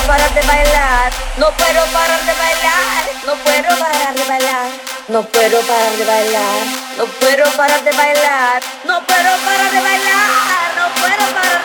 no puedo parar de bailar, no puedo parar de bailar, no puedo parar de bailar, no puedo parar de bailar, no puedo parar de bailar, no puedo parar de bailar, no puedo parar.